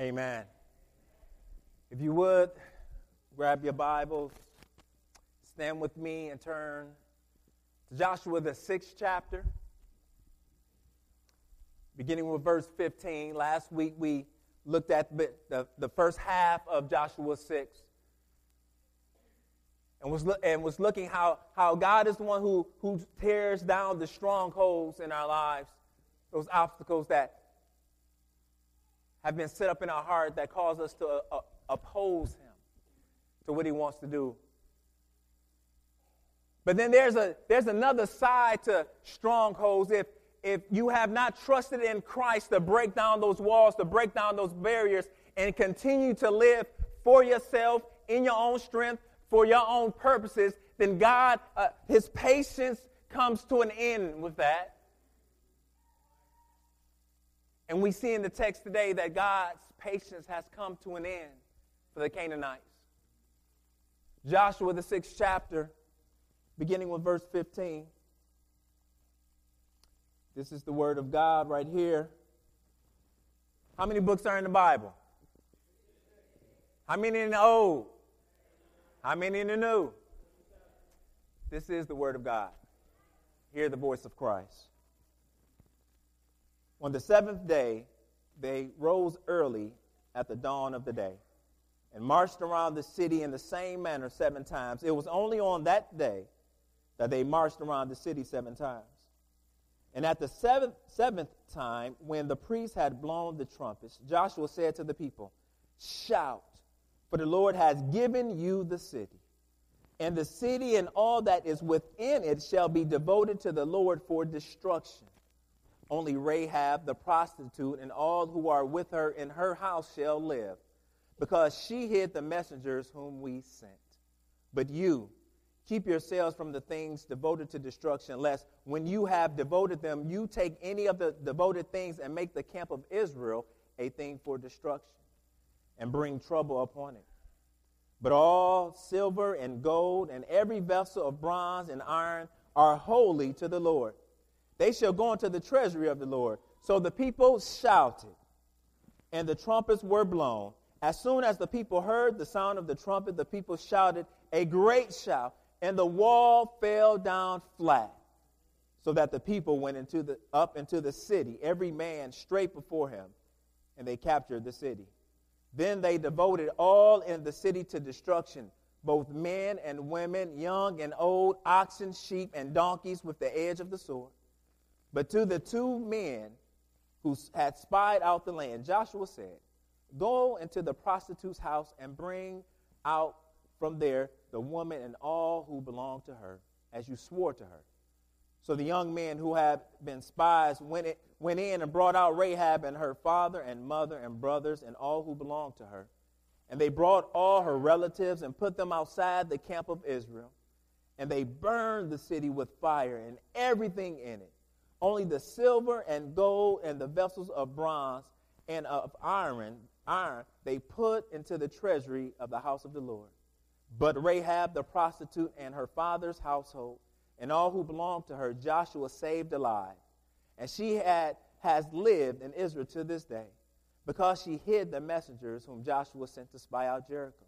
Amen. If you would, grab your Bibles, stand with me, and turn to Joshua, the sixth chapter, beginning with verse 15. Last week we looked at the, the first half of Joshua 6 and was, and was looking how, how God is the one who, who tears down the strongholds in our lives, those obstacles that have been set up in our heart that cause us to uh, oppose him to what he wants to do. But then there's, a, there's another side to strongholds. If, if you have not trusted in Christ to break down those walls, to break down those barriers, and continue to live for yourself, in your own strength, for your own purposes, then God, uh, His patience comes to an end with that. And we see in the text today that God's patience has come to an end for the Canaanites. Joshua, the sixth chapter, beginning with verse 15. This is the word of God right here. How many books are in the Bible? How many in the Old? How many in the New? This is the word of God. Hear the voice of Christ. On the seventh day, they rose early at the dawn of the day and marched around the city in the same manner seven times. It was only on that day that they marched around the city seven times. And at the seventh, seventh time, when the priests had blown the trumpets, Joshua said to the people, Shout, for the Lord has given you the city. And the city and all that is within it shall be devoted to the Lord for destruction. Only Rahab the prostitute and all who are with her in her house shall live, because she hid the messengers whom we sent. But you, keep yourselves from the things devoted to destruction, lest when you have devoted them, you take any of the devoted things and make the camp of Israel a thing for destruction, and bring trouble upon it. But all silver and gold and every vessel of bronze and iron are holy to the Lord they shall go into the treasury of the Lord. So the people shouted, and the trumpets were blown. As soon as the people heard the sound of the trumpet, the people shouted a great shout, and the wall fell down flat, so that the people went into the, up into the city, every man straight before him, and they captured the city. Then they devoted all in the city to destruction, both men and women, young and old, oxen, sheep, and donkeys, with the edge of the sword. But to the two men who had spied out the land, Joshua said, Go into the prostitute's house and bring out from there the woman and all who belong to her, as you swore to her. So the young men who had been spies went, in, went in and brought out Rahab and her father and mother and brothers and all who belonged to her. And they brought all her relatives and put them outside the camp of Israel. And they burned the city with fire and everything in it only the silver and gold and the vessels of bronze and of iron, iron they put into the treasury of the house of the Lord. But Rahab the prostitute and her father's household and all who belonged to her, Joshua saved alive. And she had, has lived in Israel to this day because she hid the messengers whom Joshua sent to spy out Jericho.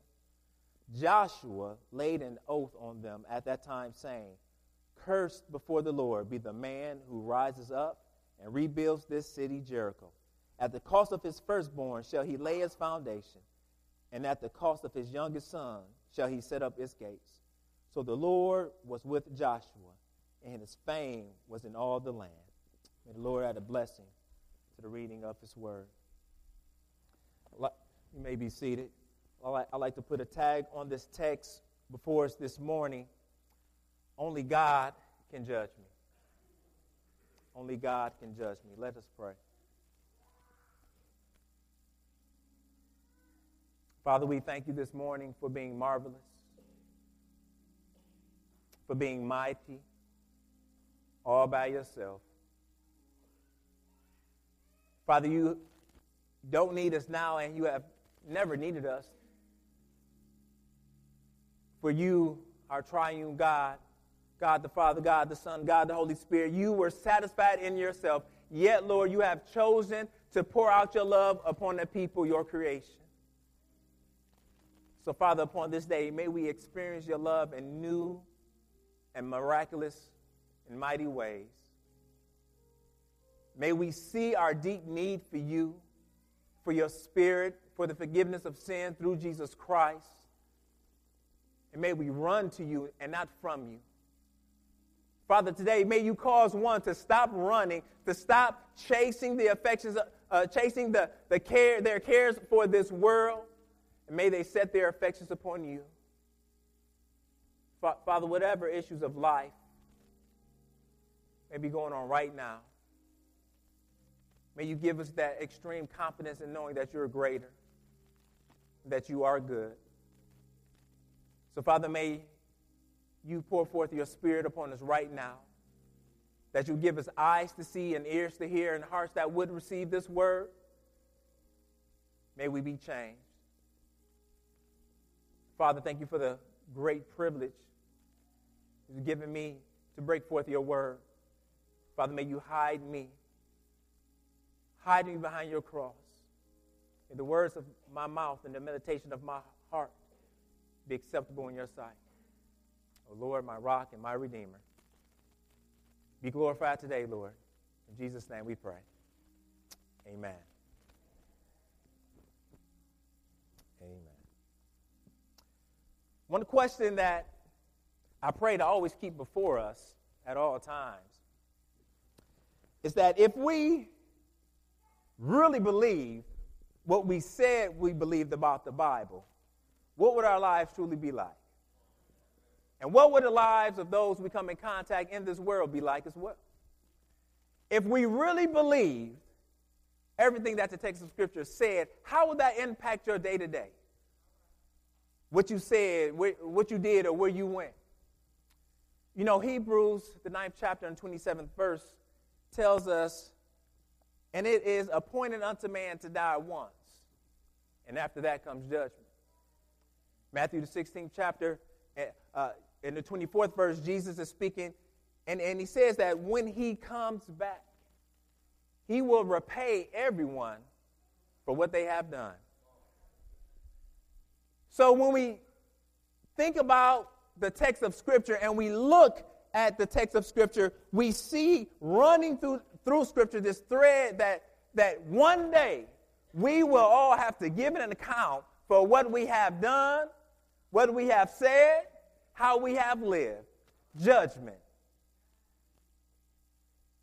Joshua laid an oath on them at that time, saying, Cursed before the Lord be the man who rises up and rebuilds this city, Jericho. At the cost of his firstborn shall he lay its foundation, and at the cost of his youngest son shall he set up its gates. So the Lord was with Joshua, and his fame was in all the land. May the Lord add a blessing to the reading of his word. You may be seated. I'd like to put a tag on this text before us this morning. Only God can judge me. Only God can judge me. Let us pray. Father, we thank you this morning for being marvelous, for being mighty, all by yourself. Father, you don't need us now, and you have never needed us. For you, our triune God, God the Father, God the Son, God the Holy Spirit. You were satisfied in yourself. Yet, Lord, you have chosen to pour out your love upon the people, your creation. So, Father, upon this day, may we experience your love in new and miraculous and mighty ways. May we see our deep need for you, for your spirit, for the forgiveness of sin through Jesus Christ. And may we run to you and not from you. Father, today, may you cause one to stop running, to stop chasing the affections, uh, chasing the, the care, their cares for this world, and may they set their affections upon you. Father, whatever issues of life may be going on right now, may you give us that extreme confidence in knowing that you're greater, that you are good. So, Father, may you pour forth your spirit upon us right now, that you give us eyes to see and ears to hear and hearts that would receive this word. May we be changed. Father, thank you for the great privilege you've given me to break forth your word. Father, may you hide me. Hide me behind your cross. May the words of my mouth and the meditation of my heart be acceptable in your sight. O Lord, my rock and my redeemer. Be glorified today, Lord. In Jesus' name we pray. Amen. Amen. One question that I pray to always keep before us at all times is that if we really believe what we said we believed about the Bible, what would our lives truly be like? And what would the lives of those we come in contact in this world be like as well? If we really believed everything that the text of Scripture said, how would that impact your day to day? What you said, what you did, or where you went? You know, Hebrews, the ninth chapter and 27th verse, tells us, and it is appointed unto man to die once, and after that comes judgment. Matthew, the 16th chapter, eh, uh, in the 24th verse, Jesus is speaking, and, and he says that when he comes back, he will repay everyone for what they have done. So when we think about the text of Scripture and we look at the text of Scripture, we see running through, through Scripture this thread that, that one day we will all have to give an account for what we have done, what we have said, how we have lived. Judgment.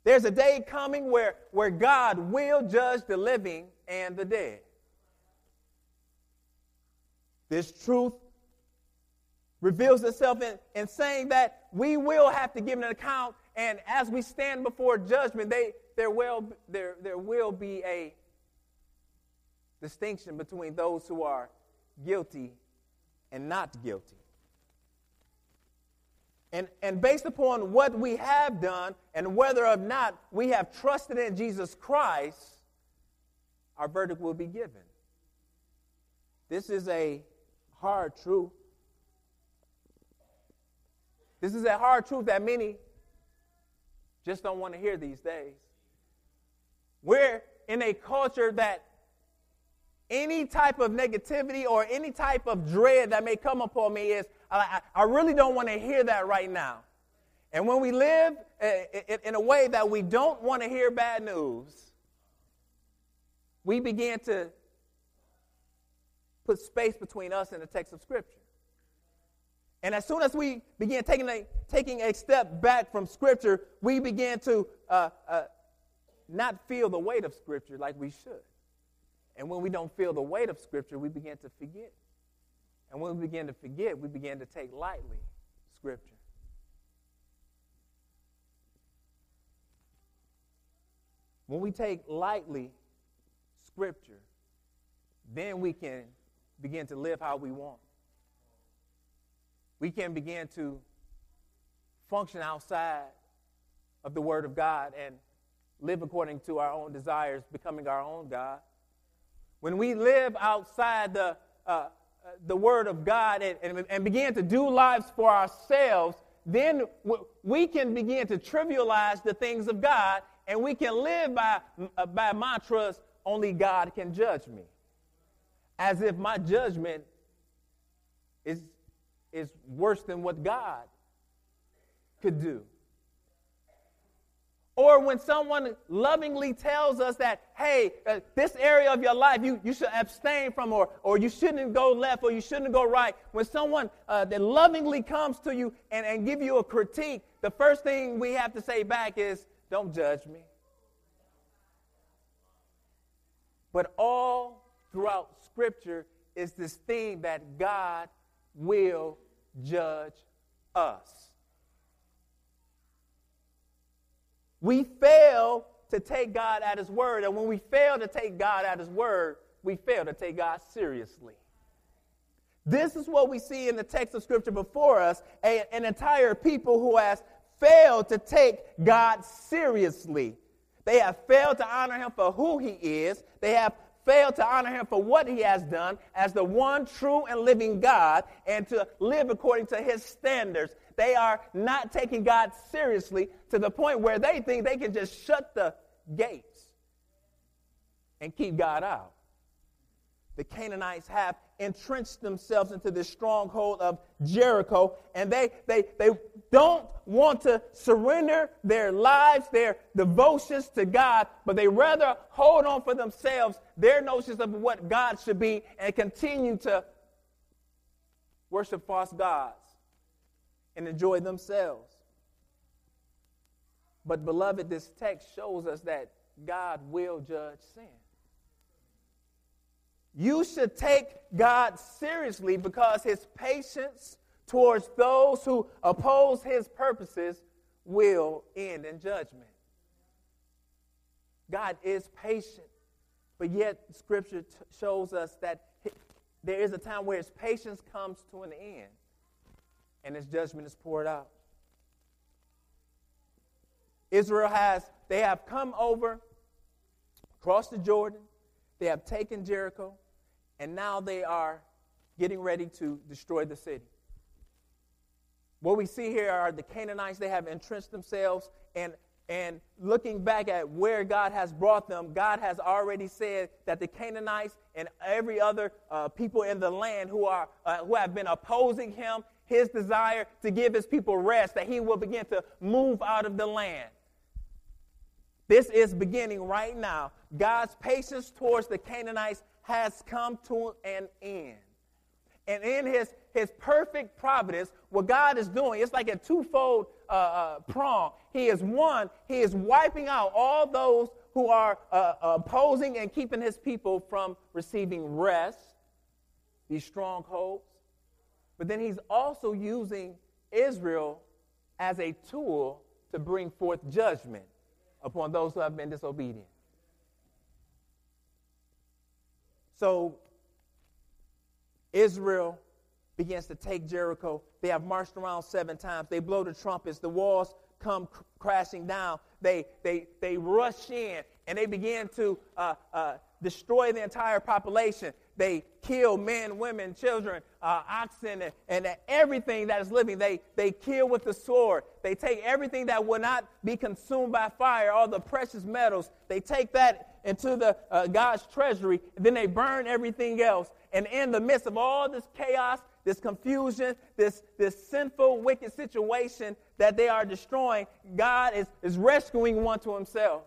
There's a day coming where, where God will judge the living and the dead. This truth reveals itself in, in saying that we will have to give an account, and as we stand before judgment, they, there, will, there, there will be a distinction between those who are guilty and not guilty. And, and based upon what we have done and whether or not we have trusted in Jesus Christ, our verdict will be given. This is a hard truth. This is a hard truth that many just don't want to hear these days. We're in a culture that any type of negativity or any type of dread that may come upon me is, I, I really don't want to hear that right now. And when we live in a way that we don't want to hear bad news, we begin to put space between us and the text of Scripture. And as soon as we begin taking a, taking a step back from Scripture, we begin to uh, uh, not feel the weight of Scripture like we should. And when we don't feel the weight of Scripture, we begin to forget. And when we begin to forget, we begin to take lightly Scripture. When we take lightly Scripture, then we can begin to live how we want we can begin to function outside of the Word of God and live according to our own desires, becoming our own God. When we live outside the, uh, the Word of God and, and, and to do lives for ourselves, then we can begin to trivialize the things of God and we can live by, uh, by mantras only God can judge me. As if my judgment is, is worse than what God could do. Or when someone lovingly tells us that, hey, uh, this area of your life you, you should abstain from, or, or you shouldn't go left, or you shouldn't go right. When someone uh, that lovingly comes to you and, and give you a critique, the first thing we have to say back is, don't judge me. But all throughout Scripture is this theme that God will judge us. We fail to take God at His word. And when we fail to take God at His word, we fail to take God seriously. This is what we see in the text of Scripture before us a, an entire people who has failed to take God seriously. They have failed to honor Him for who He is. They have failed to honor Him for what He has done as the one true and living God and to live according to His standards. They are not taking God seriously to the point where they think they can just shut the gates and keep God out. The Canaanites have entrenched themselves into this stronghold of Jericho, and they, they, they don't want to surrender their lives, their devotions to God, but they rather hold on for themselves their notions of what God should be and continue to worship false gods and enjoy themselves. But, beloved, this text shows us that God will judge sin. You should take God seriously because his patience towards those who oppose his purposes will end in judgment. God is patient, but yet Scripture t- shows us that there is a time where his patience comes to an end and his judgment is poured out. Israel has, they have come over, crossed the Jordan, they have taken Jericho, and now they are getting ready to destroy the city. What we see here are the Canaanites, they have entrenched themselves, and, and looking back at where God has brought them, God has already said that the Canaanites and every other uh, people in the land who, are, uh, who have been opposing him his desire to give his people rest, that he will begin to move out of the land. This is beginning right now. God's patience towards the Canaanites has come to an end. And in his, his perfect providence, what God is doing, it's like a twofold uh, uh, prong. He is one, he is wiping out all those who are uh, opposing and keeping his people from receiving rest, these strongholds. But then he's also using Israel as a tool to bring forth judgment upon those who have been disobedient. So Israel begins to take Jericho. They have marched around seven times. They blow the trumpets. The walls come cr- crashing down. They, they, they rush in and they begin to uh, uh, destroy the entire population. They kill men, women, children, uh, oxen, and, and, everything that is living. They, they kill with the sword. They take everything that will not be consumed by fire, all the precious metals. They take that into the uh, God's treasury, then they burn everything else. And in the midst of all this chaos, this confusion, this, this sinful, wicked situation that they are destroying, God is, is rescuing one to himself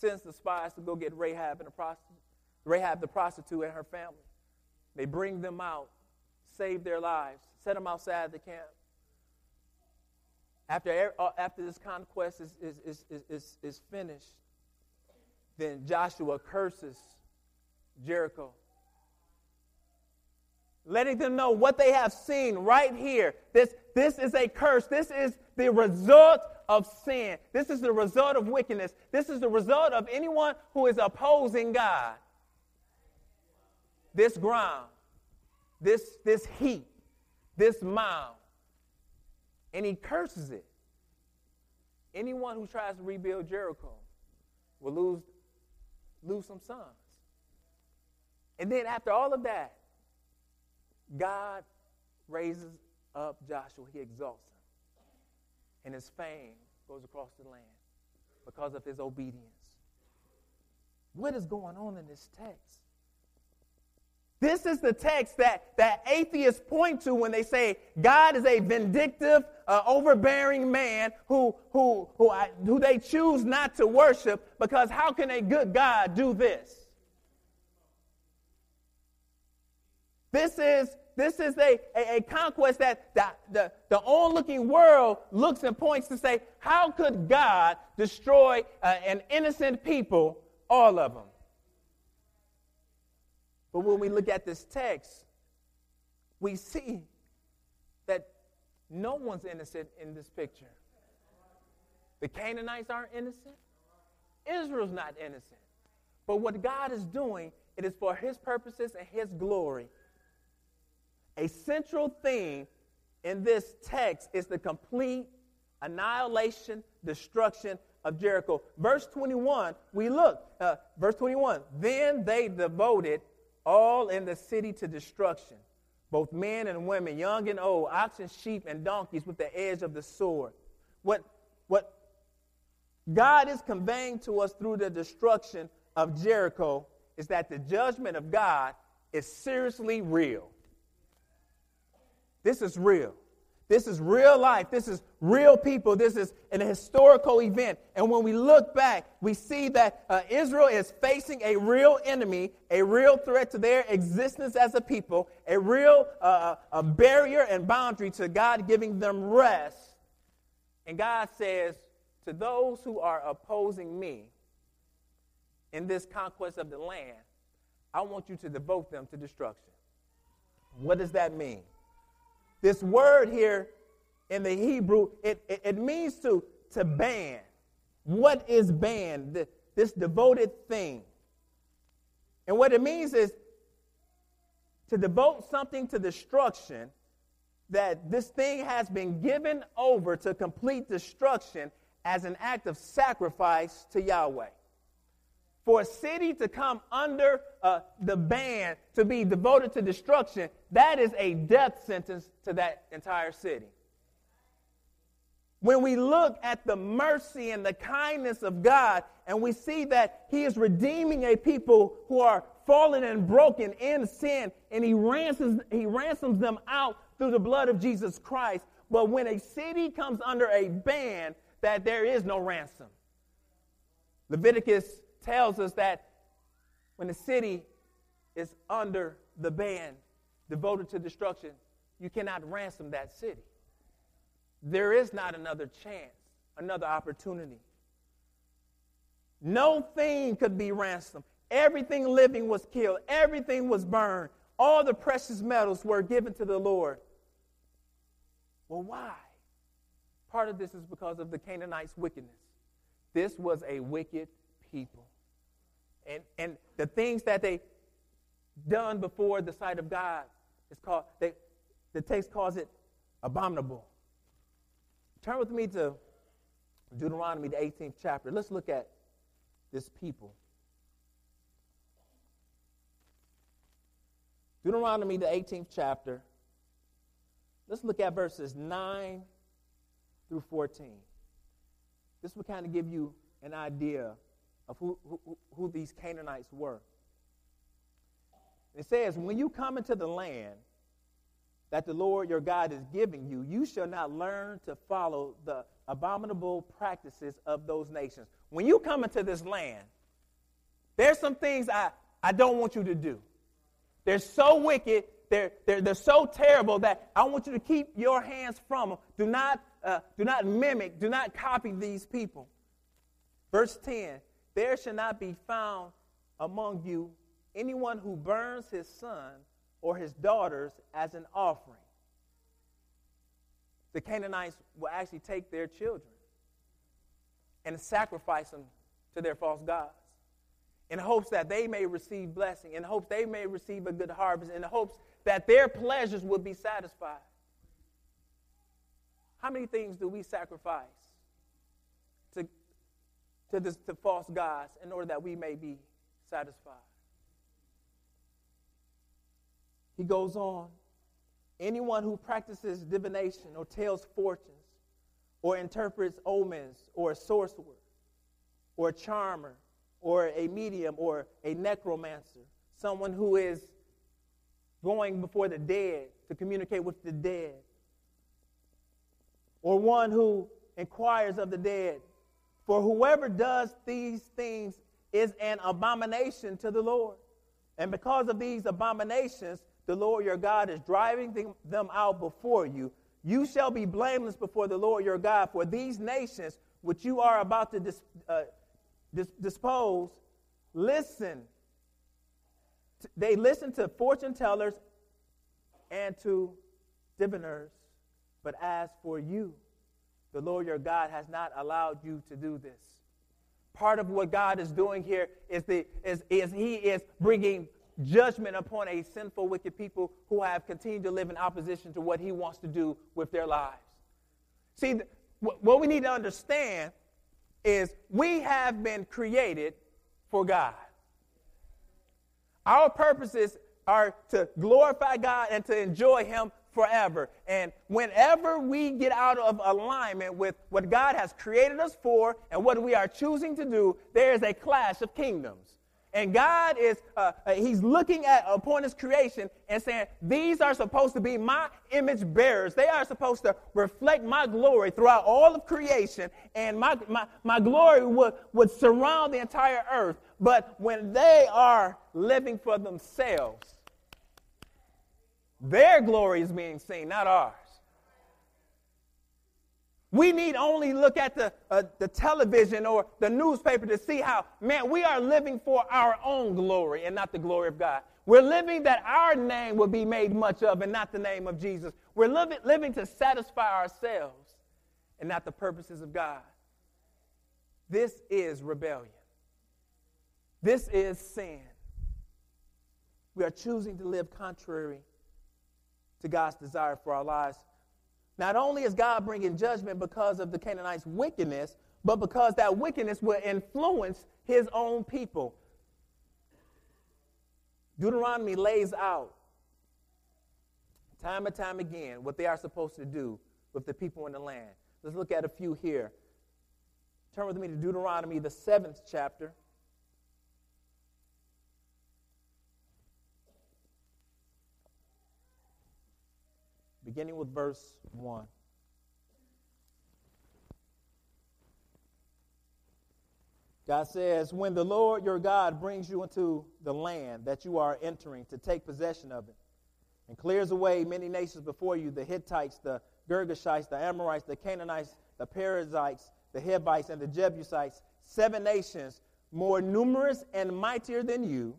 sends the spies to go get Rahab and the prostitute, Rahab the prostitute and her family. They bring them out, save their lives, set them outside the camp. After, uh, after this conquest is, is, is, is, is finished, then Joshua curses Jericho, letting them know what they have seen right here. This, this is a curse. This is the result of sin. This is the result of wickedness. This is the result of anyone who is opposing God. This ground, this, this heat, this mound. And he curses it. Anyone who tries to rebuild Jericho will lose, lose some sons. And then after all of that, God raises up Joshua. He exalts him. and his fame goes across the land because of his obedience. What is going on in this text? This is the text that, that atheists point to when they say God is a vindictive, uh, overbearing man who, who, who, I, who they choose not to worship because how can a good God do this? This is, this is a, a, a conquest that the, the, the onlooking world looks and points to say, how could God destroy uh, an innocent people, all of them? But when we look at this text, we see that no one's innocent in this picture. The Canaanites aren't innocent. Israel's not innocent. But what God is doing, it is for his purposes and his glory. A central theme in this text is the complete annihilation, destruction of Jericho. Verse 21, we look, uh, verse 21, then they devoted all in the city to destruction, both men and women, young and old, oxen, sheep, and donkeys with the edge of the sword. What, what God is conveying to us through the destruction of Jericho is that the judgment of God is seriously real. This is real. This is real life. This is real people. This is an historical event. And when we look back, we see that uh, Israel is facing a real enemy, a real threat to their existence as a people, a real uh, a barrier and boundary to God giving them rest. And God says, to those who are opposing me in this conquest of the land, I want you to devote them to destruction. What does that mean? This word here in the Hebrew, it, it, it means to, to ban. What is ban? The, this devoted thing. And what it means is to devote something to destruction, that this thing has been given over to complete destruction as an act of sacrifice to Yahweh for a city to come under uh, the ban to be devoted to destruction, that is a death sentence to that entire city. When we look at the mercy and the kindness of God, and we see that He is redeeming a people who are fallen and broken in sin, and He ransoms, he ransoms them out through the blood of Jesus Christ. But when a city comes under a ban, that there is no ransom. Leviticus tells us that when the city is under the ban devoted to destruction, you cannot ransom that city. There is not another chance, another opportunity. No thing could be ransomed. Everything living was killed, everything was burned. All the precious metals were given to the Lord. Well, why? Part of this is because of the Canaanites' wickedness. This was a wicked people. And, and the things that they done before the sight of God is called, they, the text calls it abominable. Turn with me to Deuteronomy, the 18th chapter. Let's look at this people. Deuteronomy, the 18th chapter. Let's look at verses 9 through 14. This will kind of give you an idea of who, who, who these Canaanites were. It says, When you come into the land that the Lord your God is giving you, you shall not learn to follow the abominable practices of those nations. When you come into this land, there's some things I, I don't want you to do. They're so wicked, they're, they're, they're so terrible that I want you to keep your hands from them. Do not, uh, do not mimic, do not copy these people. Verse 10 there shall not be found among you anyone who burns his son or his daughters as an offering. The Canaanites will actually take their children and sacrifice them to their false gods in hopes that they may receive blessing, in hopes they may receive a good harvest, in hopes that their pleasures will be satisfied. How many things do we sacrifice to, this, to false gods in order that we may be satisfied. He goes on anyone who practices divination or tells fortunes or interprets omens or a sorcerer or a charmer or a medium or a necromancer, someone who is going before the dead to communicate with the dead, or one who inquires of the dead. For whoever does these things is an abomination to the Lord. And because of these abominations, the Lord your God is driving them out before you. You shall be blameless before the Lord your God, for these nations which you are about to dis, uh, dis, dispose, listen. They listen to fortune tellers and to diviners. But as for you, the Lord your God has not allowed you to do this. Part of what God is doing here is, the, is, is He is bringing judgment upon a sinful, wicked people who have continued to live in opposition to what He wants to do with their lives. See, what we need to understand is we have been created for God. Our purposes are to glorify God and to enjoy Him forever. And whenever we get out of alignment with what God has created us for and what we are choosing to do, there is a clash of kingdoms. And God is, uh, uh, He's looking at upon His creation and saying, These are supposed to be my image bearers. They are supposed to reflect my glory throughout all of creation, and my, my, my glory would, would surround the entire earth. But when they are living for themselves, their glory is being seen, not ours. We need only look at the, uh, the television or the newspaper to see how, man, we are living for our own glory and not the glory of God. We're living that our name will be made much of and not the name of Jesus. We're living, living to satisfy ourselves and not the purposes of God. This is rebellion. This is sin. We are choosing to live contrary to God's desire for our lives. Not only is God bringing judgment because of the Canaanites' wickedness, but because that wickedness will influence his own people. Deuteronomy lays out time and time again what they are supposed to do with the people in the land. Let's look at a few here. Turn with me to Deuteronomy, the seventh chapter. Beginning with verse 1. God says, When the Lord your God brings you into the land that you are entering to take possession of it, and clears away many nations before you the Hittites, the Girgashites, the Amorites, the Canaanites, the Perizzites, the Hivites, and the Jebusites, seven nations more numerous and mightier than you.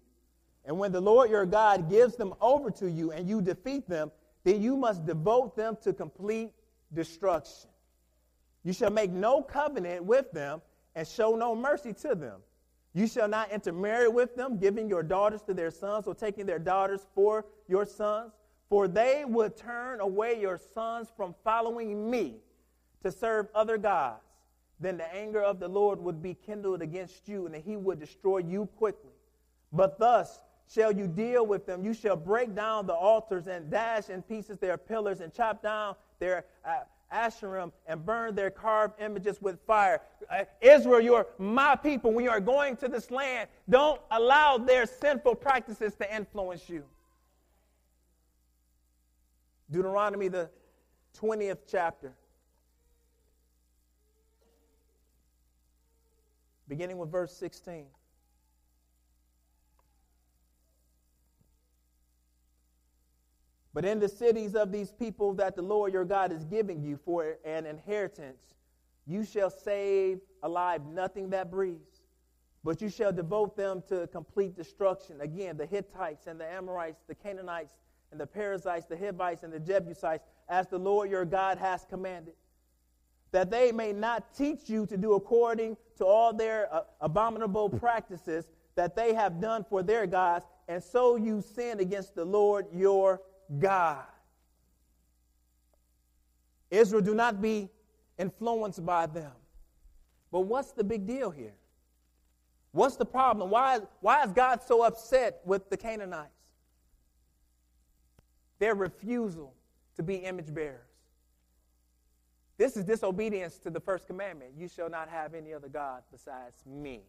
And when the Lord your God gives them over to you and you defeat them, then you must devote them to complete destruction. You shall make no covenant with them and show no mercy to them. You shall not intermarry with them, giving your daughters to their sons or taking their daughters for your sons, for they would turn away your sons from following me to serve other gods. Then the anger of the Lord would be kindled against you, and he would destroy you quickly. But thus shall you deal with them. You shall break down the altars and dash in pieces their pillars and chop down their uh, Asherim and burn their carved images with fire. Uh, Israel, you're my people. When you are going to this land, don't allow their sinful practices to influence you. Deuteronomy, the 20th chapter. Beginning with verse 16. But in the cities of these people that the Lord your God is giving you for an inheritance, you shall save alive nothing that breathes, but you shall devote them to complete destruction. Again, the Hittites and the Amorites, the Canaanites and the Perizzites, the Hivites and the Jebusites, as the Lord your God has commanded, that they may not teach you to do according to all their uh, abominable practices that they have done for their gods, and so you sin against the Lord your God. Israel, do not be influenced by them. But what's the big deal here? What's the problem? Why, why is God so upset with the Canaanites? Their refusal to be image bearers. This is disobedience to the first commandment you shall not have any other God besides me.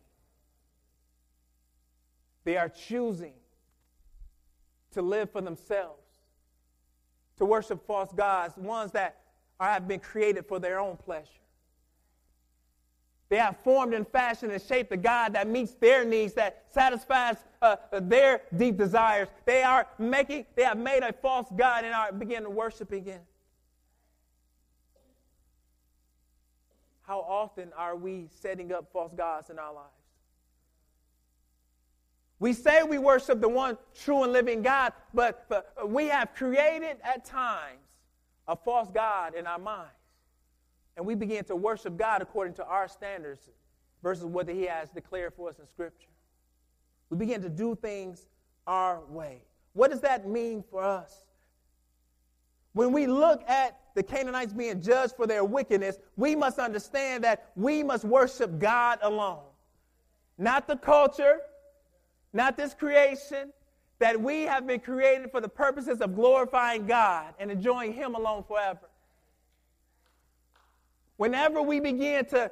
They are choosing to live for themselves, to worship false gods, ones that are, have been created for their own pleasure. They have formed and fashioned and shaped a God that meets their needs, that satisfies uh, their deep desires. They are making, they have made a false God and are beginning to worship again. How often are we setting up false gods in our lives? We say we worship the one true and living God, but, but we have created at times a false God in our minds and we begin to worship God according to our standards versus what He has declared for us in Scripture. We begin to do things our way. What does that mean for us? When we look at the Canaanites being judged for their wickedness, we must understand that we must worship God alone. Not the culture, not this creation, that we have been created for the purposes of glorifying God and enjoying Him alone forever. Whenever we begin to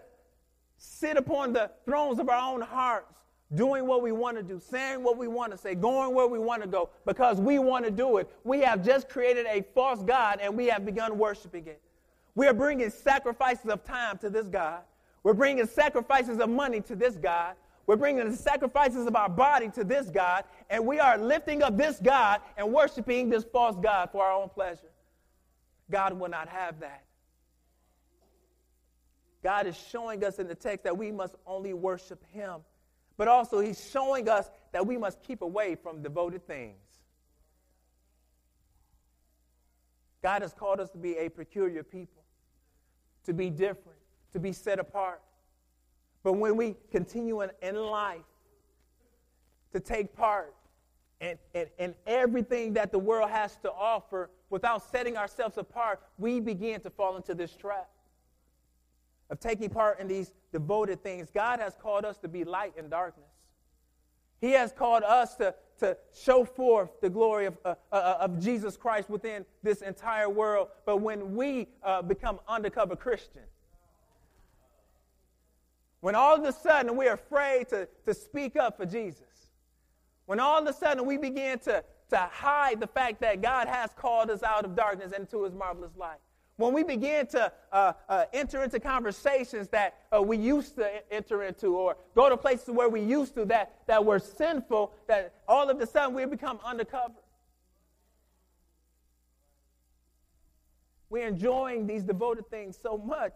sit upon the thrones of our own hearts, doing what we want to do, saying what we want to say, going where we want to go, because we want to do it, we have just created a false God and we have begun worshiping it. We are bringing sacrifices of time to this God. We're bringing sacrifices of money to this God. We're bringing the sacrifices of our body to this God, and we are lifting up this God and worshiping this false God for our own pleasure. God will not have that. God is showing us in the text that we must only worship Him. But also, He's showing us that we must keep away from devoted things. God has called us to be a peculiar people, to be different, to be set apart. But when we continue in, in life to take part in, in, in everything that the world has to offer without setting ourselves apart, we begin to fall into this trap of taking part in these devoted things. God has called us to be light in darkness. He has called us to, to show forth the glory of, uh, uh, uh, of Jesus Christ within this entire world. But when we uh, become undercover Christian, when all of a sudden we're afraid to, to speak up for Jesus, when all of a sudden we begin to, to hide the fact that God has called us out of darkness into his marvelous light, when we begin to uh, uh, enter into conversations that uh, we used to enter into or go to places where we used to that, that were sinful, that all of a sudden we become undercover. We're enjoying these devoted things so much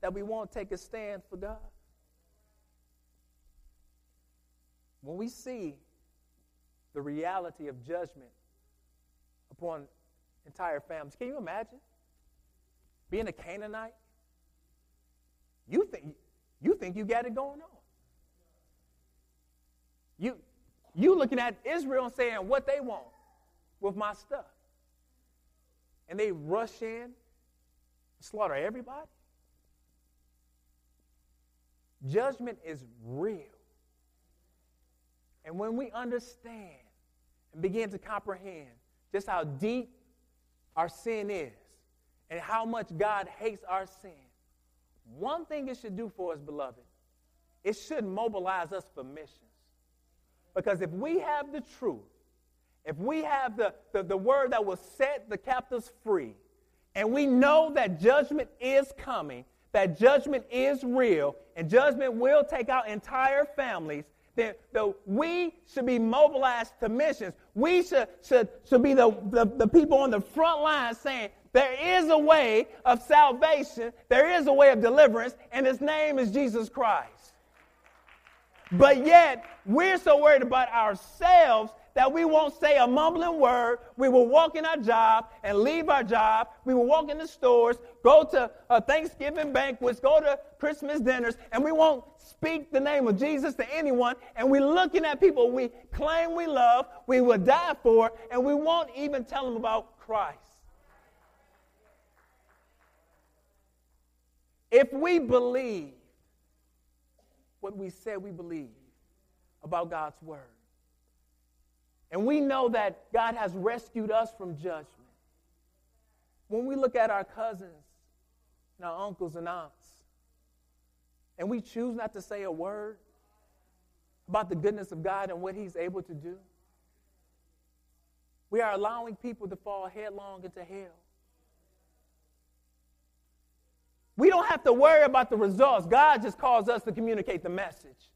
that we won't take a stand for God. When we see the reality of judgment upon entire families, can you imagine? being a Canaanite, you think you think you got it going on. You you looking at Israel and saying what they want with my stuff. And they rush in, slaughter everybody. Judgment is real. And when we understand and begin to comprehend just how deep our sin is, and how much God hates our sin, one thing it should do for us, beloved, it should mobilize us for missions. Because if we have the truth, if we have the, the, the word that will set the captives free, and we know that judgment is coming, that judgment is real, and judgment will take out entire families, then the, we should be mobilized to missions. We should, should, should be the, the, the people on the front line saying, there is a way of salvation, there is a way of deliverance, and his name is Jesus Christ. But yet, we're so worried about ourselves that we won't say a mumbling word. We will walk in our job and leave our job. We will walk in the stores, go to uh, Thanksgiving banquets, go to Christmas dinners, and we won't speak the name of Jesus to anyone. And we're looking at people we claim we love, we will die for, and we won't even tell them about Christ. If we believe what we said we believe about God's word, and we know that God has rescued us from judgment, when we look at our cousins and our uncles and aunts, and we choose not to say a word, about the goodness of God and what He's able to do? We are allowing people to fall headlong into hell. We don't have to worry about the results. God just calls us to communicate the message.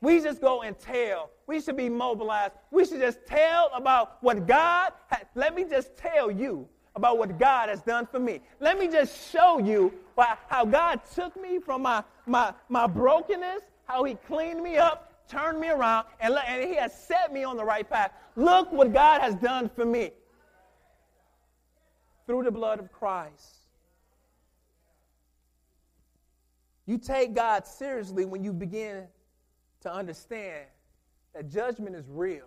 We just go and tell. We should be mobilized. We should just tell about what God, had. let me just tell you about what God has done for me. Let me just show you why, how God took me from my, my, my brokenness, how he cleaned me up, turned me around, and, and he has set me on the right path. Look what God has done for me through the blood of Christ. You take God seriously when you begin to understand that judgment is real.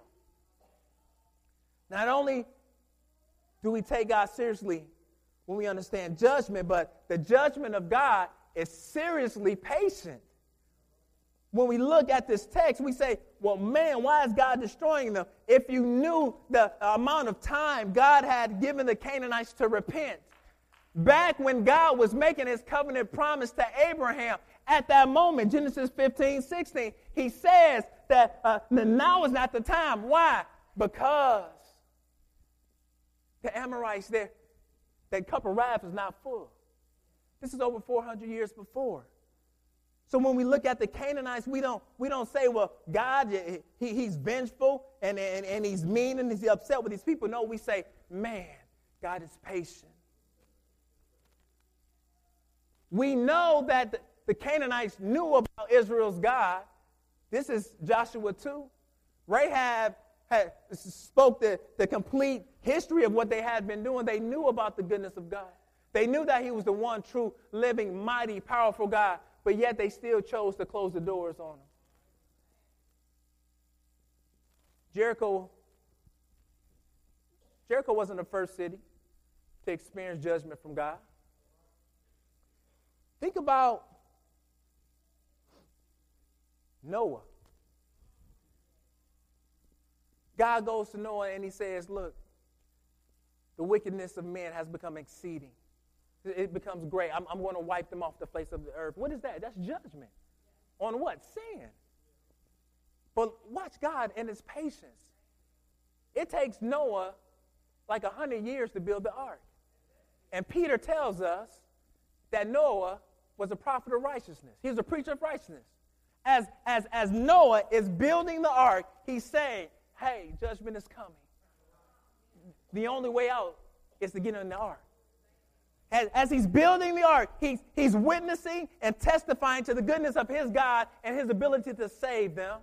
Not only do we take God seriously when we understand judgment, but the judgment of God is seriously patient. When we look at this text, we say, well, man, why is God destroying them? If you knew the amount of time God had given the Canaanites to repent, back when God was making his covenant promise to Abraham, at that moment, Genesis 15, 16, he says that uh, now is not the time. Why? Because the Amorites, their, their cup of wrath is not full. This is over 400 years before. So when we look at the Canaanites, we don't, we don't say, well, God, he, he's vengeful and, and, and he's mean and he's upset with these people. No, we say, man, God is patient. We know that the, Canaanites knew about Israel's God. This is Joshua 2. Rahab had spoke the, the complete history of what they had been doing. They knew about the goodness of God. They knew that he was the one true, living, mighty, powerful God, but yet they still chose to close the doors on him. Jericho, Jericho wasn't the first city to experience judgment from God. Think about Noah. God goes to Noah and he says, Look, the wickedness of men has become exceeding. It becomes great. I'm, I'm going to wipe them off the face of the earth. What is that? That's judgment. On what? Sin. But watch God and his patience. It takes Noah like a hundred years to build the ark. And Peter tells us that Noah was a prophet of righteousness. He was a preacher of righteousness. As, as, as Noah is building the ark, he's saying, hey, judgment is coming. The only way out is to get in the ark. As, as he's building the ark, he's, he's witnessing and testifying to the goodness of his God and his ability to save them.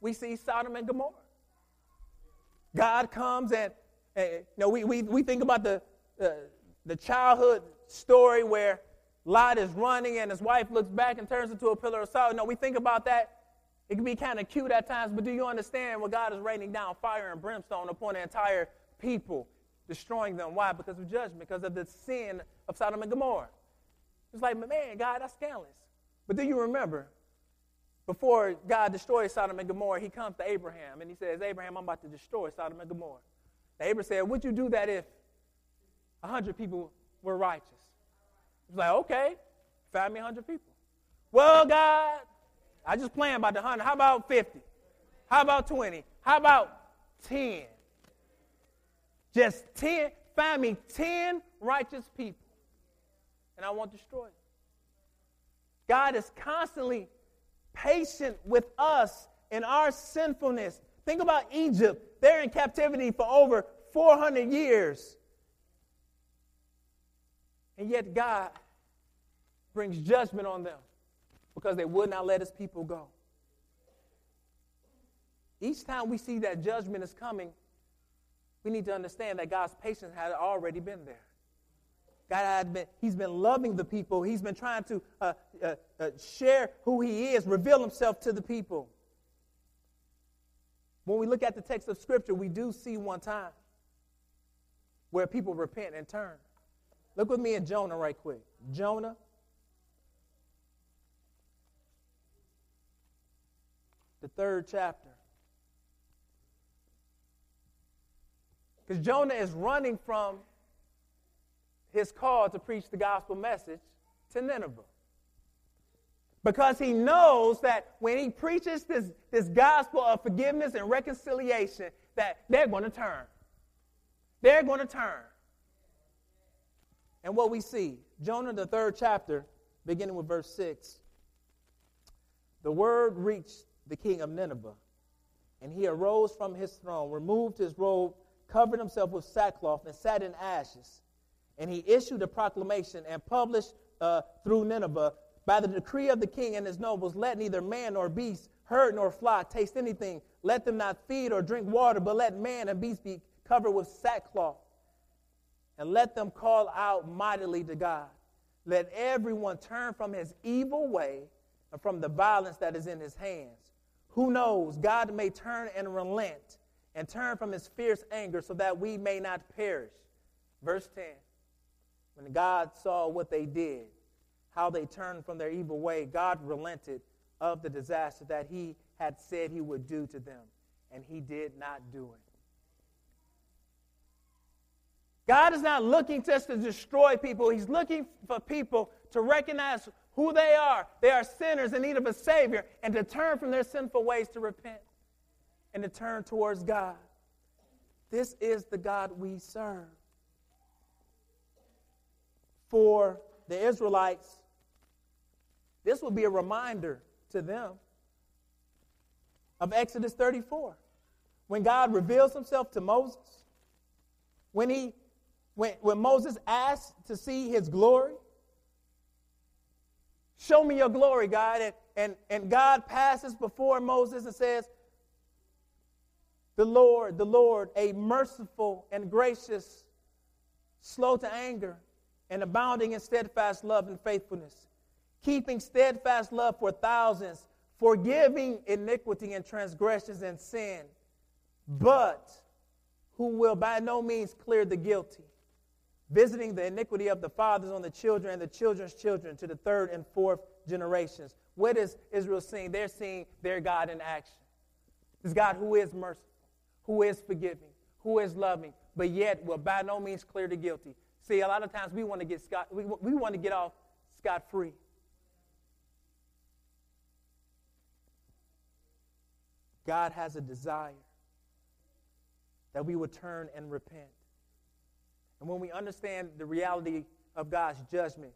We see Sodom and Gomorrah. God comes and, and you know, we, we, we think about the, uh, the childhood story where Lot is running and his wife looks back and turns into a pillar of salt. No, we think about that it can be kind of cute at times, but do you understand what God is raining down fire and brimstone upon the entire people, destroying them? Why? Because of judgment, because of the sin of Sodom and Gomorrah. It's like, man, God, that's scandalous. But do you remember, before God destroys Sodom and Gomorrah, he comes to Abraham and he says, Abraham, I'm about to destroy Sodom and Gomorrah. And Abraham said, Would you do that if a hundred people were righteous? He's like, okay, find me a hundred people. Well, God, I just playing about the 100. How about 50? How about 20? How about 10? Just 10. Find me 10 righteous people, and I won't destroy them. God is constantly patient with us in our sinfulness. Think about Egypt. They're in captivity for over 400 years. And yet God brings judgment on them because they would not let his people go. Each time we see that judgment is coming, we need to understand that God's patience had already been there. God had been, He's been loving the people. He's been trying to uh, uh, uh, share who He is, reveal Himself to the people. When we look at the text of Scripture, we do see one time where people repent and turn. Look with me at Jonah right quick. Jonah the third chapter. Because Jonah is running from his call to preach the gospel message to Nineveh. Because he knows that when he preaches this, this gospel of forgiveness and reconciliation, that they're going to turn. They're going to turn. And what we see, Jonah, the third chapter, beginning with verse 6, the word reached the king of Nineveh, and he arose from his throne, removed his robe, covered himself with sackcloth, and sat in ashes. And he issued a proclamation and published uh, through Nineveh by the decree of the king and his nobles, let neither man nor beast, herd nor flock taste anything. Let them not feed or drink water, but let man and beast be covered with sackcloth. And let them call out mightily to God. Let everyone turn from his evil way and from the violence that is in his hands. Who knows? God may turn and relent and turn from his fierce anger so that we may not perish. Verse 10 When God saw what they did, how they turned from their evil way, God relented of the disaster that he had said he would do to them, and he did not do it. God is not looking just to destroy people, He's looking for people to recognize who they are. They are sinners in need of a Savior, and to turn from their sinful ways to repent and to turn towards God. This is the God we serve. For the Israelites, this will be a reminder to them of Exodus 34. When God reveals himself to Moses, when, he, when, when Moses asked to see his glory, show me your glory, God. And, and, and God passes before Moses and says, The Lord, the Lord, a merciful and gracious, slow to anger, and abounding in steadfast love and faithfulness keeping steadfast love for thousands, forgiving iniquity and transgressions and sin, but who will by no means clear the guilty, visiting the iniquity of the fathers on the children and the children's children to the third and fourth generations. What is Israel seeing? They're seeing their God in action. This God who is merciful, who is forgiving, who is loving, but yet will by no means clear the guilty. See, a lot of times we want to get scot, we, we want to get off scot free. God has a desire that we would turn and repent. And when we understand the reality of God's judgment,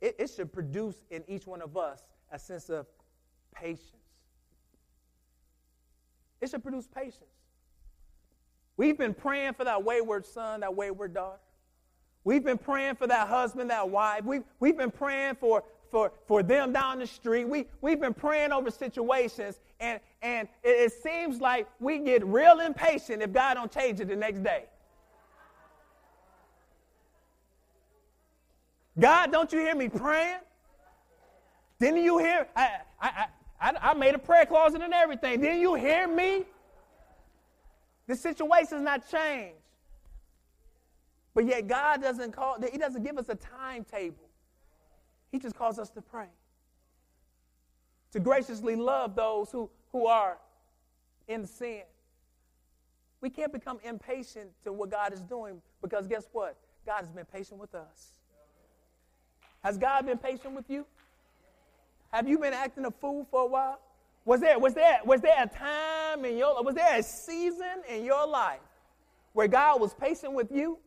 it, it, should produce in each one of us a sense of patience. It should produce patience. We've been praying for that wayward son, that wayward daughter. We've been praying for that husband, that wife. We've, we've been praying for, for, for them down the street. We, we've been praying over situations, and, and it, it seems like we get real impatient if God don't change it the next day. God, don't you hear me praying? Didn't you hear? I, I, I, I made a prayer closet and everything. Didn't you hear me? The situation's not changed. But yet God doesn't call, He doesn't give us a timetable. He just calls us to pray, to graciously love those who, who are in sin. We can't become impatient to what God is doing because guess what? God has been patient with us. Has God been patient with you? Have you been acting a fool for a while? Was there, was there, was there a time in your was there a season in your life where God was patient with you?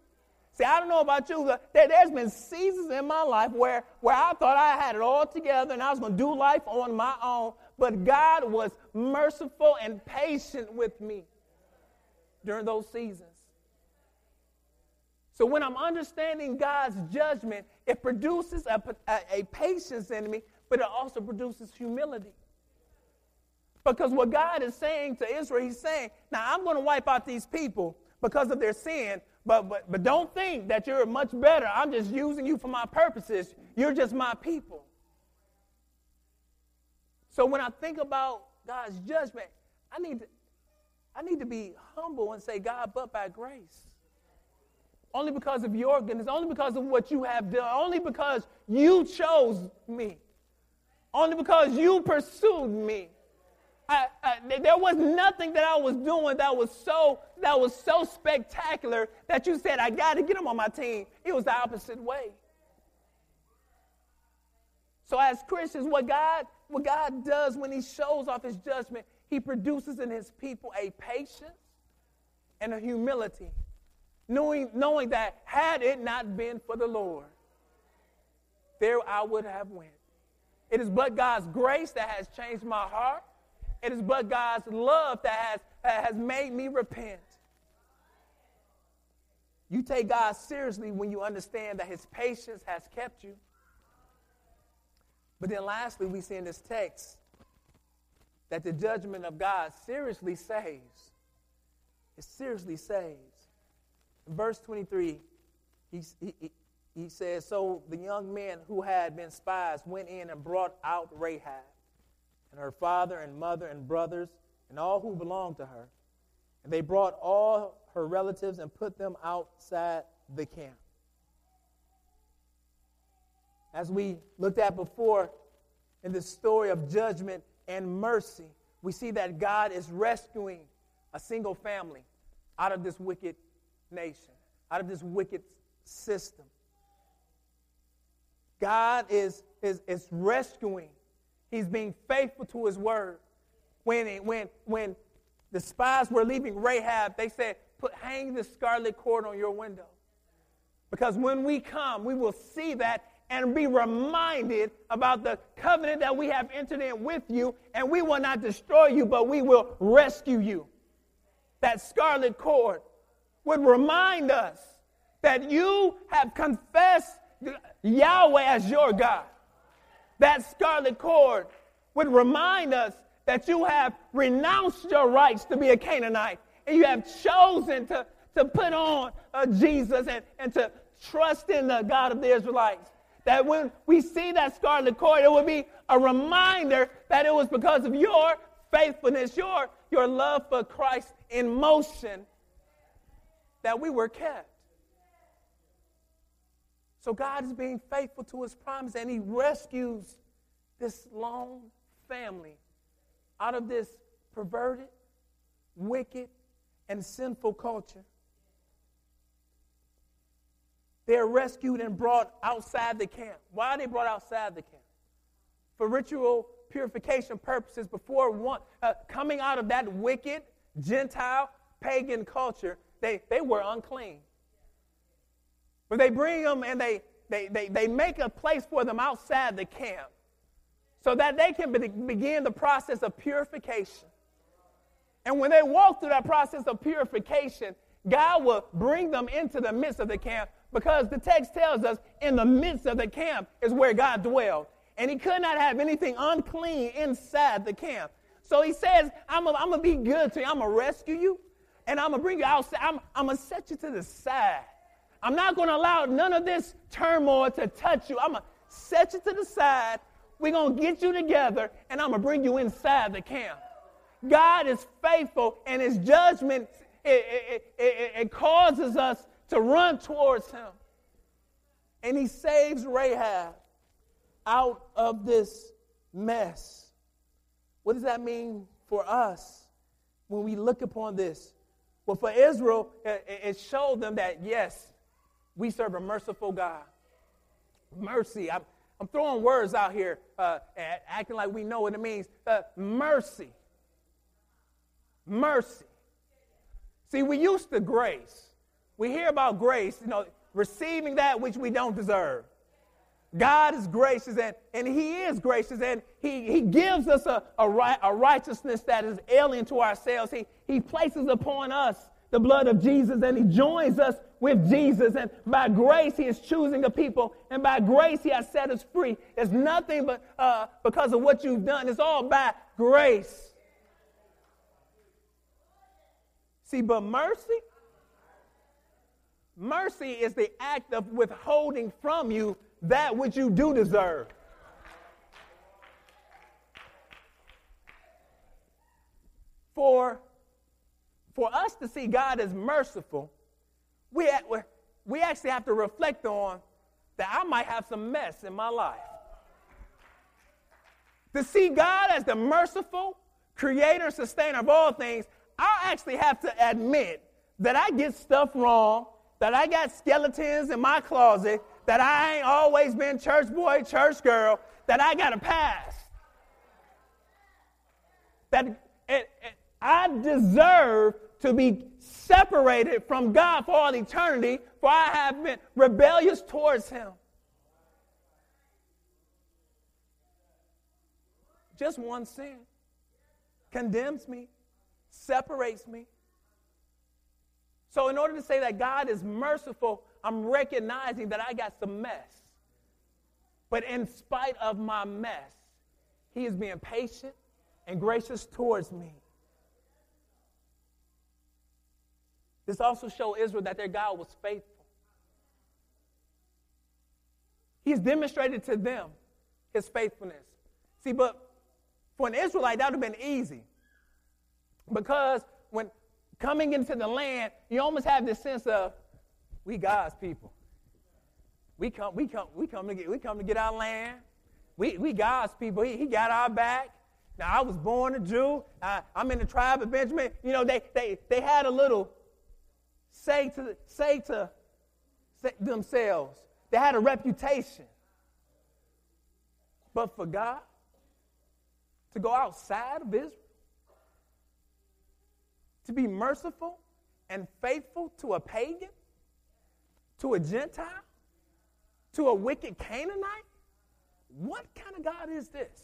See, I don't know about you, but there's been seasons in my life where, where I thought I had it all together and I was going to do life on my own, but God was merciful and patient with me during those seasons. So when I'm understanding God's judgment, it produces a, a, a patience in me, but it also produces humility. Because what God is saying to Israel, He's saying, now I'm going to wipe out these people because of their sin, but, but, but don't think that you're much better. I'm just using you for my purposes. You're just my people. So when I think about God's judgment, I need to, I need to be humble and say, God, but by grace. Only because of your goodness, only because of what you have done, only because you chose me, only because you pursued me. I, I, there was nothing that I was doing that was so that was so spectacular that you said I got to get him on my team. It was the opposite way. So as Christians, what God, what God does when he shows off his judgment, he produces in his people a patience and a humility, knowing, knowing that had it not been for the Lord, there I would have went. It is but God's grace that has changed my heart. It is but God's love that has, that has made me repent. You take God seriously when you understand that his patience has kept you. But then lastly, we see in this text that the judgment of God seriously saves. It seriously saves. Verse 23, he, he, he says, So the young men who had been spies went in and brought out Rahab and her father and mother and brothers and all who belonged to her. And they brought all her relatives and put them outside the camp. As we looked at before in the story of judgment and mercy, we see that God is rescuing a single family out of this wicked nation, out of this wicked system. God is, is, is rescuing. He's being faithful to his word. When, when, when the spies were leaving Rahab, they said, Put, hang the scarlet cord on your window. Because when we come, we will see that and be reminded about the covenant that we have entered in with you, and we will not destroy you, but we will rescue you. That scarlet cord would remind us that you have confessed Yahweh as your God. That scarlet cord would remind us that you have renounced your rights to be a Canaanite and you have chosen to, to put on uh, Jesus and, and to trust in the God of the Israelites. That when we see that scarlet cord, it will be a reminder that it was because of your faithfulness, your, your love for Christ in motion, that we were kept. So God is being faithful to his promise and he rescues this lone family out of this perverted, wicked, and sinful culture. They are rescued and brought outside the camp. Why are they brought outside the camp? For ritual purification purposes before one, uh, coming out of that wicked, Gentile, pagan culture, they, they were unclean. But they bring them and they, they, they, they make a place for them outside the camp so that they can be, begin the process of purification. And when they walk through that process of purification, God will bring them into the midst of the camp because the text tells us in the midst of the camp is where God dwelled. And he could not have anything unclean inside the camp. So he says, I'm going to be good to you. I'm going to rescue you and I'm to bring you outside. I'm, I'm to set you to the side. I'm not to allow none of this turmoil to touch you. I'm to set you to the side. We're to get you together, and I'm to bring you inside the camp. God is faithful, and his judgment, it, it, it, it causes us to run towards him. And he saves Rahab out of this mess. What does that mean for us when we look upon this? Well, for Israel, it showed them that, yes, we serve a merciful God. Mercy. I'm, I'm throwing words out here, uh, acting like we know what it means. Uh, mercy. Mercy. See, we used to grace. We hear about grace, you know, receiving that which we don't deserve. God is gracious and, and He is gracious and He, he gives us a, a, right, a righteousness that is alien to ourselves. He, he places upon us the blood of Jesus and He joins us with Jesus. And by grace, He is choosing a people. And by grace, He has set us free. It's nothing but uh, because of what you've done, it's all by grace. See, but mercy, mercy is the act of withholding from you that which you do deserve. For, for us to see God as merciful, we, we actually have to reflect on that I might have some mess in my life. To see God as the merciful creator, sustainer of all things, I actually have to admit that I get stuff wrong, that I got skeletons in my closet, that I ain't always been church boy, church girl, that I got to pass. That it, it, I deserve to be separated from God for all eternity, for I have been rebellious towards Him. Just one sin condemns me, separates me. So, in order to say that God is merciful, I'm recognizing that I got some mess. But in spite of my mess, He is being patient and gracious towards me. This also showed Israel that their God was faithful. He's demonstrated to them his faithfulness. See, but for an Israelite, that would have been easy. Because when coming into the land, you almost have this sense of, we God's people. We come, we come, we come to get, we come to get our land. We, we God's people. He, he got our back. Now I was born a Jew. I, I'm in the tribe of Benjamin. You know, they, they, they had a little say to say to say themselves. They had a reputation. But for God, to go outside of Israel, to be merciful and faithful to a pagan, to a Gentile, to a wicked Canaanite? What kind of God is this?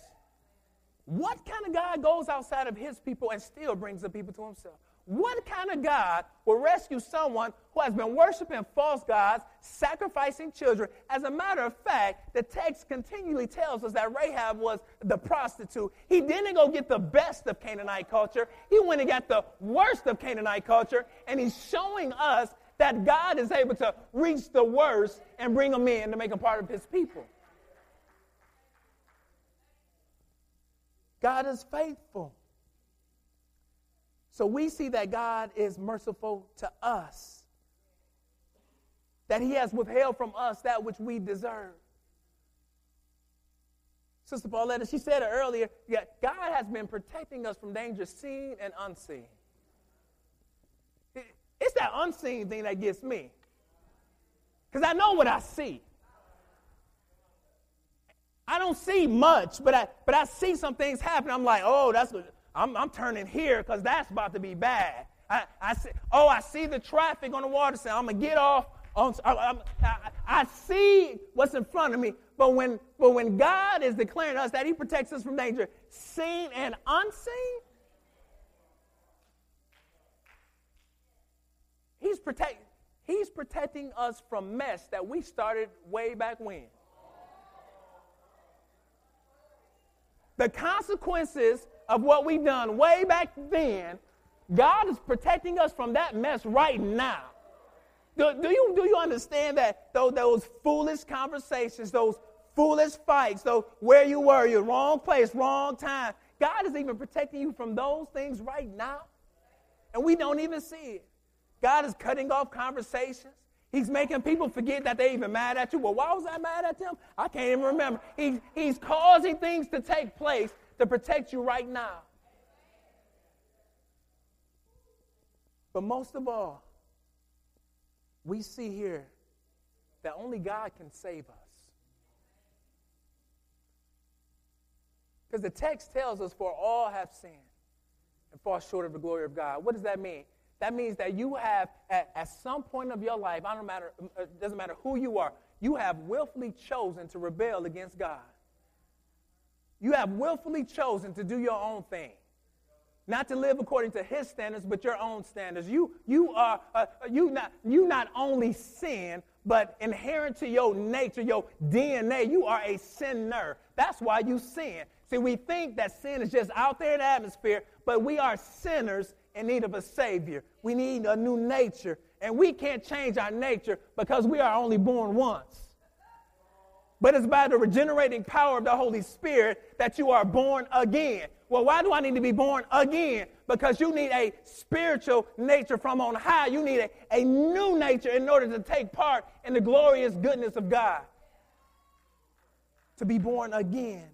What kind of God goes outside of his people and still brings the people to himself? What kind of God will rescue someone who has been worshiping false gods, sacrificing children? As a matter of fact, the text continually tells us that Rahab was the prostitute. He didn't go get the best of Canaanite culture, he went and got the worst of Canaanite culture, and he's showing us that God is able to reach the worst and bring them in to make them part of his people. God is faithful. So we see that God is merciful to us, that He has withheld from us that which we deserve. Sister Pauletta, she said it earlier, God has been protecting us from danger seen and unseen. It's that unseen thing that gets me. Because I know what I see. I don't see much, but I but I see some things happen. I'm like, oh, that's good. I'm, I'm turning here because that's about to be bad. I, I see, oh, I see the traffic on the water side. I'm going to get off. On, I, I, I see what's in front of me. But when, but when God is declaring us that He protects us from danger, seen and unseen, He's, protect, he's protecting us from mess that we started way back when. The consequences of what we've done way back then, God is protecting us from that mess right now. Do, do, you, do you understand that those, those foolish conversations, those foolish fights, those where you were, you're wrong place, wrong time, God is even protecting you from those things right now. And we don't even see it. God is cutting off conversations. He's making people forget that they even mad at you. Well, why was I mad at them? I can't even remember. He's, he's causing things to take place to protect you right now. But most of all, we see here that only God can save us. Because the text tells us, For all have sinned and fall short of the glory of God. What does that mean? That means that you have, at, at some point of your life, I don't matter, uh, it doesn't matter who you are, you have willfully chosen to rebel against God. You have willfully chosen to do your own thing. Not to live according to his standards, but your own standards. You, you are uh, you not you not only sin, but inherent to your nature, your DNA, you are a sinner. That's why you sin. See, we think that sin is just out there in the atmosphere, but we are sinners in need of a Savior. We need a new nature, and we can't change our nature because we are only born once but it's by the regenerating power of the Holy Spirit that you are born again. Well, why do I need to be born again? Because you need a spiritual nature from on high. You need a, a new nature in order to take part in the glorious goodness of God. To be born again.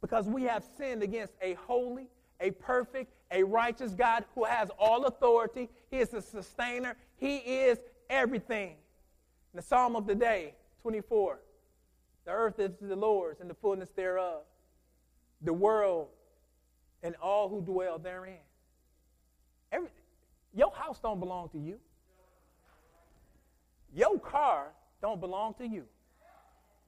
Because we have sinned against a holy, a perfect, a righteous God who has all authority. He is the sustainer. He is everything. The Psalm of the day, 24 The earth is the Lord's and the fullness thereof, the world and all who dwell therein. Every, your house don't belong to you. Your car don't belong to you.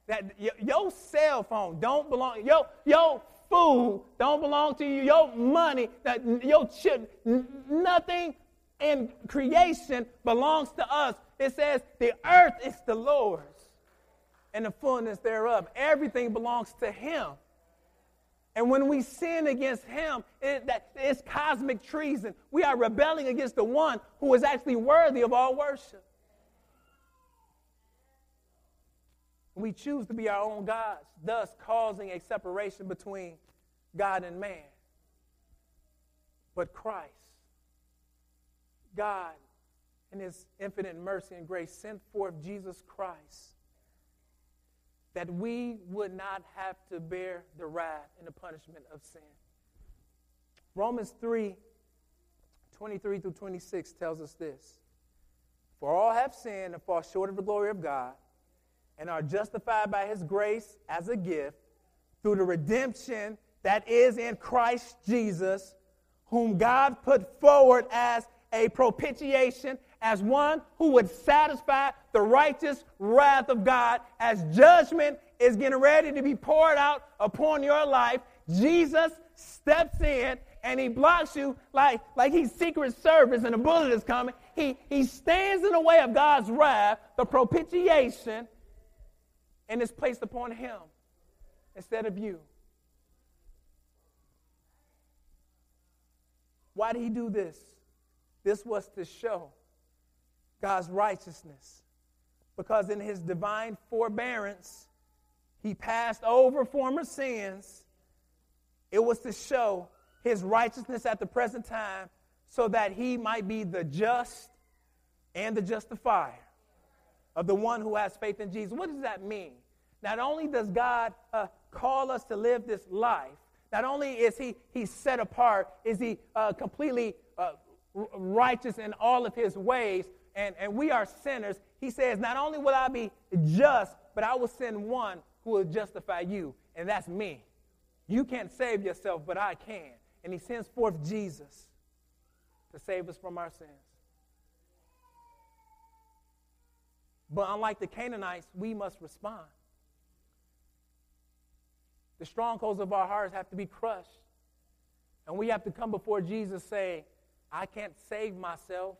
That your, your cell phone don't belong. Your your food don't belong to you. Your money, that your children, nothing in creation belongs to us. It says the earth is the Lord's and the fullness thereof. Everything belongs to Him. And when we sin against Him, it, that, it's cosmic treason. We are rebelling against the one who is actually worthy of all worship. We choose to be our own gods, thus causing a separation between God and man. But Christ, God, in His infinite mercy and grace, sent forth Jesus Christ that we would not have to bear the wrath and the punishment of sin. Romans 3 23 through 26 tells us this For all have sinned and fall short of the glory of God, and are justified by his grace as a gift through the redemption that is in Christ Jesus, whom God put forward as a propitiation as one who would satisfy the righteous wrath of God as judgment is getting ready to be poured out upon your life. Jesus steps in and he blocks you like, like he's Secret Service and a bullet is coming. He, he stands in the way of God's wrath, the propitiation, and is placed upon him instead of you. Why did he do this? This was to show God's righteousness. Because in his divine forbearance, he passed over former sins. It was to show his righteousness at the present time so that he might be the just and the justifier of the one who has faith in Jesus. What does that mean? Not only does God uh, call us to live this life, not only is he, he set apart, is he uh, completely uh, righteous in all of his ways, and, and we are sinners, he says, Not only will I be just, but I will send one who will justify you, and that's me. You can't save yourself, but I can. And he sends forth Jesus to save us from our sins. But unlike the Canaanites, we must respond. The strongholds of our hearts have to be crushed. And we have to come before Jesus say, I can't save myself.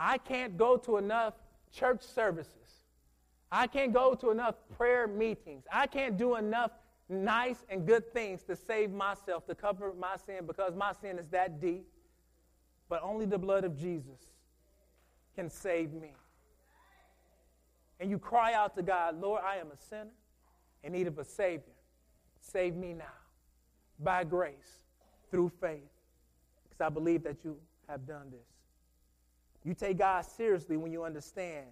I can't go to enough church services. I can't go to enough prayer meetings. I can't do enough nice and good things to save myself, to cover my sin, because my sin is that deep. But only the blood of Jesus can save me. And you cry out to God, Lord, I am a sinner in need of a Savior. Save me now by grace through faith, because I believe that you have done this. You take God seriously when you understand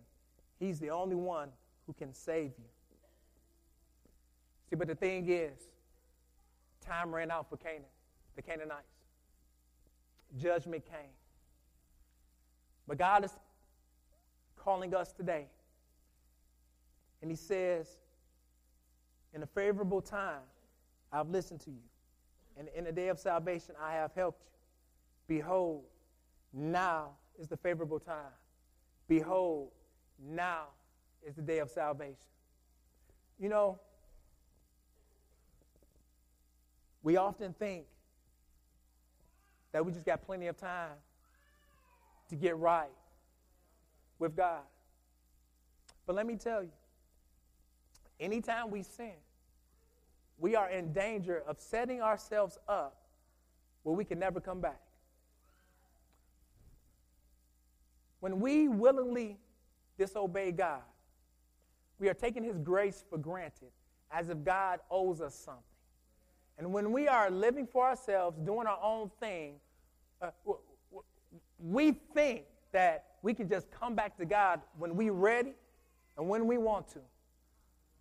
He's the only one who can save you. See, but the thing is, time ran out for Canaan, the Canaanites. Judgment came. But God is calling us today. And He says, In a favorable time, I've listened to you. And in the day of salvation, I have helped you. Behold, now is the favorable time. Behold, now is the day of salvation. You know, we often think that we just got plenty of time to get right with God. But let me tell you, anytime we sin, we are in danger of setting ourselves up where we can never come back. When we willingly disobey God, we are taking His grace for granted as if God owes us something. And when we are living for ourselves, doing our own thing, uh, we think that we can just come back to God when we're ready and when we want to.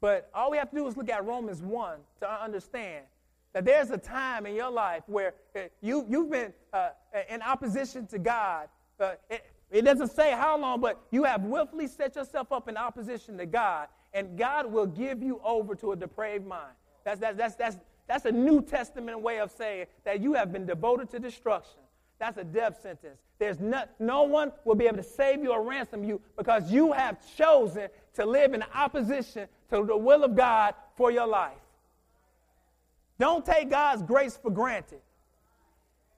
But all we have to do is look at Romans 1 to understand that there's a time in your life where uh, you, you've been uh, in opposition to God. Uh, it, it doesn't say how long, but you have willfully set yourself up in opposition to God. and God will give you over to a depraved mind. That's, that's, that's, that's, that's a New Testament way of saying that you have been devoted to destruction. That's a death sentence. There's no, no one will be able to save you or ransom you because you have chosen to live in opposition to the will of God for your life. Don't take God's grace for granted.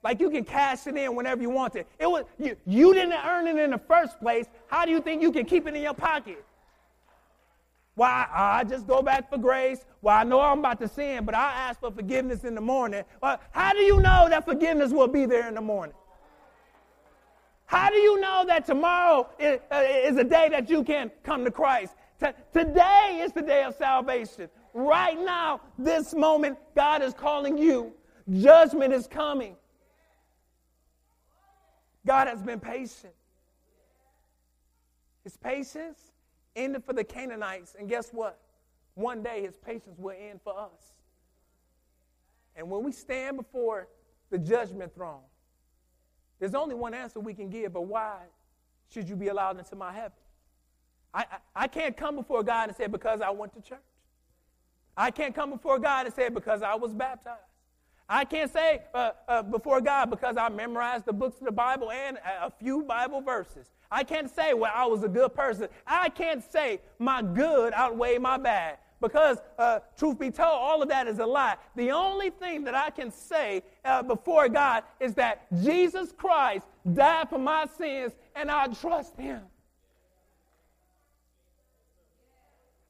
Like you can cash it in whenever you want to. It was you, you didn't earn it in the first place. How do you think you can keep it in your pocket? Why I just go back for grace. Well, I know I'm about to sin, but I ask for forgiveness in the morning. Well, how do you know that forgiveness will be there in the morning? How do you know that tomorrow is, uh, is a day that you can come to Christ? T- today is the day of salvation. Right now, this moment, God is calling you. Judgment is coming. God has been patient. His patience ended for the Canaanites, and guess what? One day his patience will end for us. And when we stand before the judgment throne, there's only one answer we can give, but why should you be allowed into my heaven? I, I, I can't come before God and say, because I went to church. I can't come before God and say, because I was baptized. I can't say uh, uh, before God because I memorized the books of the Bible and a few Bible verses. I can't say, well, I was a good person. I can't say my good outweigh my bad because, uh, truth be told, all of that is a lie. The only thing that I can say uh, before God is that Jesus Christ died for my sins and I trust Him.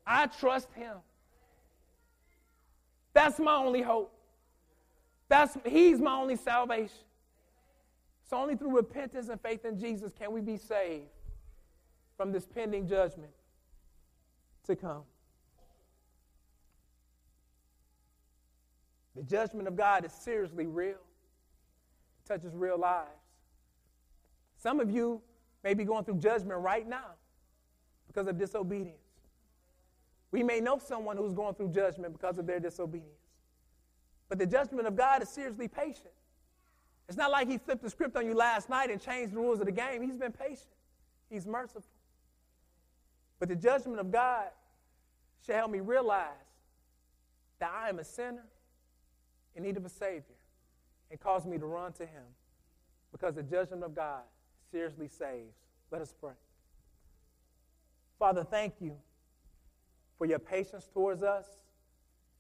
I trust Him. That's my only hope. That's, he's my only salvation. So only through repentance and faith in Jesus can we be saved from this pending judgment to come. The judgment of God is seriously real. It touches real lives. Some of you may be going through judgment right now because of disobedience. We may know someone who's going through judgment because of their disobedience. But the judgment of God is seriously patient. It's not like he flipped the script on you last night and changed the rules of the game. He's been patient, he's merciful. But the judgment of God should help me realize that I am a sinner in need of a Savior and cause me to run to Him because the judgment of God seriously saves. Let us pray. Father, thank you for your patience towards us,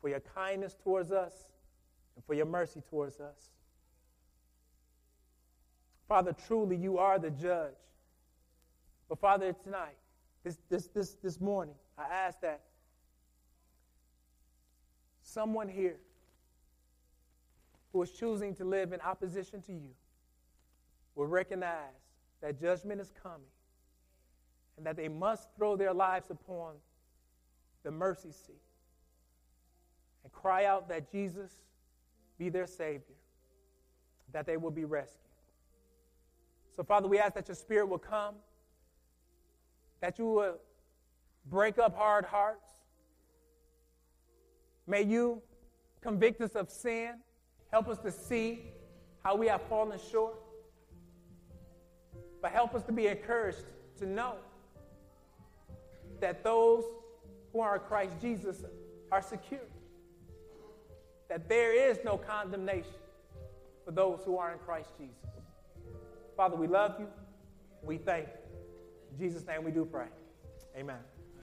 for your kindness towards us, and for your mercy towards us. Father, truly you are the judge. But Father, tonight, this, this, this, this morning, I ask that someone here who is choosing to live in opposition to you will recognize that judgment is coming and that they must throw their lives upon the mercy seat and cry out that Jesus be their Savior, that they will be rescued. So, Father, we ask that your Spirit will come, that you will break up hard hearts. May you convict us of sin, help us to see how we have fallen short, but help us to be encouraged to know that those who are in Christ Jesus are secure that there is no condemnation for those who are in Christ Jesus. Father, we love you. We thank you. In Jesus' name we do pray. Amen.